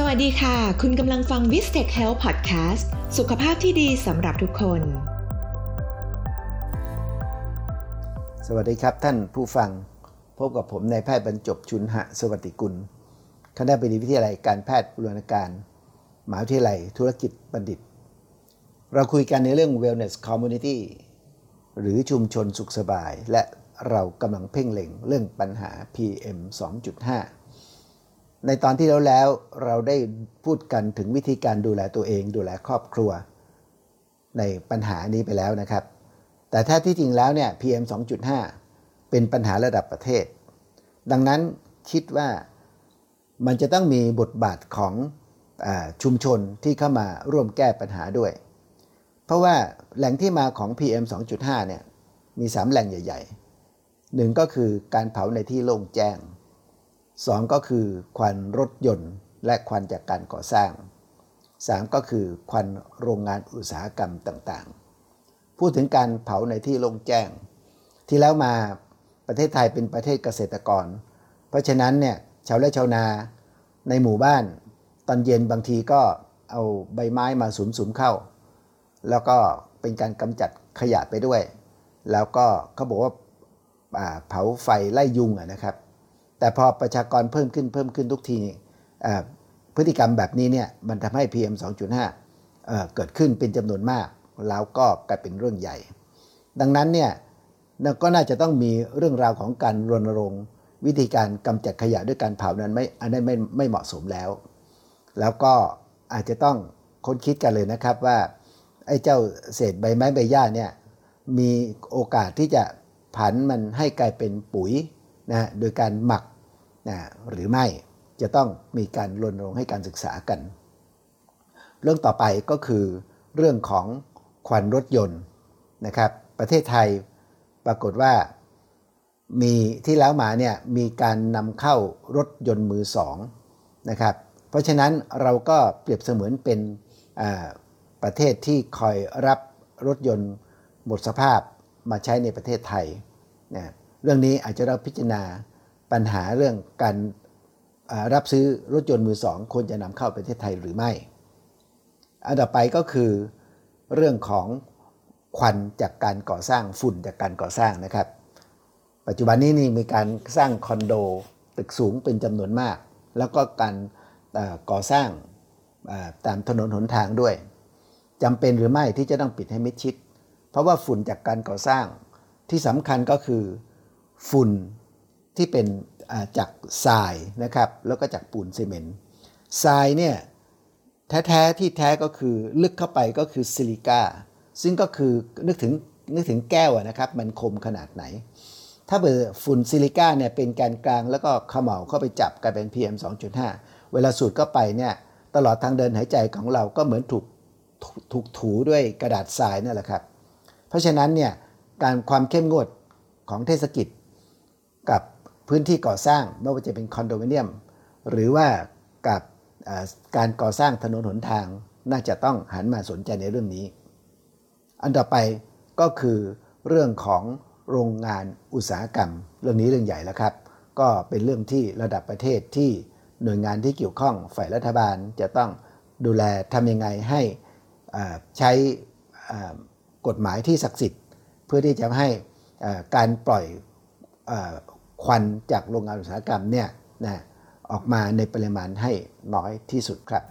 สวัสดีค่ะ คุณกำลังฟัง v i s t e c h Health Podcast สุขภาพที่ดีสำหรับทุกคน สวัสดีครับท่านผู้ฟัง พบกับผมนายแพทย์บรรจบชุนหะ สวัสดิกุล คณะบดีวิทยาลัยการแพทย์บูรณาการมหาวิทยาลัยธุรกิจบัณฑิต เราคุยกันในเรื่อง Wellness Community หรือชุมชนสุขสบาย และเรากำลังเพ่งเล็งเรื่องปัญหา PM 2.5 ในตอนที่แล้วแล้วเราได้พูดกันถึงวิธีการดูแลตัวเอง ดูแลครอบครัว ในปัญหานี้ไปแล้วนะครับ แต่ถ้าที่จริงแล้วเนี่ย PM 2.5 เป็นปัญหาระดับประเทศ ดังนั้นคิดว่ามันจะต้องมีบทบาทของอชุมชนที่เข้ามาร่วมแก้ปัญหาด้วย เพราะว่าแหล่งที่มาของ PM 2.5 เนี่ยมี 3 แหล่งใหญ่ๆหนึ่งก็คือการเผาในที่โล่งแจ้ง 2 ก็คือควันรถยนต์และควันจากการก่อสร้าง 3 ก็คือควันโรงงานอุตสาหกรรมต่างๆ พูดถึงการเผาในที่โล่งแจ้ง ที่แล้วมาประเทศไทยเป็นประเทศเกษตรกร เพราะฉะนั้นเนี่ยชาวไร่ชาวนาในหมู่บ้าน ตอนเย็นบางทีก็เอาใบไม้มาสุมๆเข้า แล้วก็เป็นการกำจัดขยะไปด้วย แล้วก็เขาบอกว่าเผาไฟไล่ยุงนะครับ แต่พอประชากรเพิ่มขึ้นเพิ่มขึ้นทุกทีพฤติกรรมแบบนี้เนี่ยมันทำให้ PM 2.5 เกิดขึ้นเป็นจำนวนมาก แล้วก็กลายเป็นเรื่องใหญ่ ดังนั้นเนี่ยก็น่าจะต้องมีเรื่องราวของการรณรงค์ วิธีการกำจัดขยะด้วยการเผานั้นไม่อันนั้นไม่ไม่เหมาะสมแล้ว แล้วก็อาจจะต้องค้นคิดกันเลยนะครับว่าไอ้เจ้าเศษใบไม้ใบหญ้าเนี่ยมีโอกาสที่จะผันมันให้กลายเป็นปุ๋ย นะโดยการหมักนะหรือไม่จะต้องมีการรณรงค์ให้การศึกษากัน เรื่องต่อไปก็คือเรื่องของควันรถยนต์นะครับ ประเทศไทยปรากฏว่ามีที่แล้วมาเนี่ยมีการนำเข้ารถยนต์มือสองนะครับ เพราะฉะนั้นเราก็เปรียบเสมือนเป็นประเทศที่คอยรับรถยนต์หมดสภาพมาใช้ในประเทศไทยนะ เรื่องนี้อาจจะเราพิจารณาปัญหาเรื่องการรับซื้อรถยนต์มือสองควรจะนำเข้าประเทศไทยหรือไม่ อันต่อไปก็คือเรื่องของควันจากการก่อสร้างฝุ่นจากการก่อสร้างนะครับ ปัจจุบันนี้นี่มีการสร้างคอนโดตึกสูงเป็นจำนวนมาก แล้วก็การก่อสร้างตามถนนหนทางด้วยจำเป็นหรือไม่ที่จะต้องปิดให้มิดชิด เพราะว่าฝุ่นจากการก่อสร้างที่สำคัญก็คือ ฝุ่นที่เป็นจากทรายนะครับแล้วก็จากปูนซีเมนต์ทรายเนี่ยแท้ๆที่แท้ก็คือลึกเข้าไปก็คือซิลิก้าซึ่งก็คือนึกถึงนึกถึงแก้วนะครับ มันคมขนาดไหน ถ้าเบอร์ฝุ่นซิลิก้าเนี่ยเป็นแกนกลางแล้วก็ขมเหลาเข้าไปจับกลายเป็น PM 2.5 เวลาสูดเข้าไปเนี่ยตลอดทางเดินหายใจของเราก็เหมือนถูกถูกถูด้วยกระดาษทรายนั่นแหละครับ เพราะฉะนั้นเนี่ยการความเข้มงวดของเทศกิจ กับพื้นที่ก่อสร้างไม่ว่าจะเป็นคอนโดมิเนียม หรือว่ากับการก่อสร้างถนนหนทางน่าจะต้องหันมาสนใจในเรื่องนี้ อันต่อไปก็คือเรื่องของโรงงานอุตสาหกรรม เรื่องนี้เรื่องใหญ่แล้วครับ ก็เป็นเรื่องที่ระดับประเทศที่หน่วยงานที่เกี่ยวข้องฝ่ายรัฐบาลจะต้องดูแลทำยังไงให้ใช้กฎหมายที่ศักดิ์สิทธิ์ เพื่อที่จะให้การปล่อย ควันจากโรงงานอุตสาหกรรมเนี่ยนะออกมาในปริมาณให้น้อยที่สุดครับ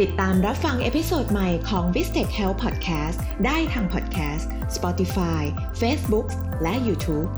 ติดตามรับฟัง episode ใหม่ของ v i s t e c h Health Podcast ได้ทาง Podcast Spotify Facebook และ YouTube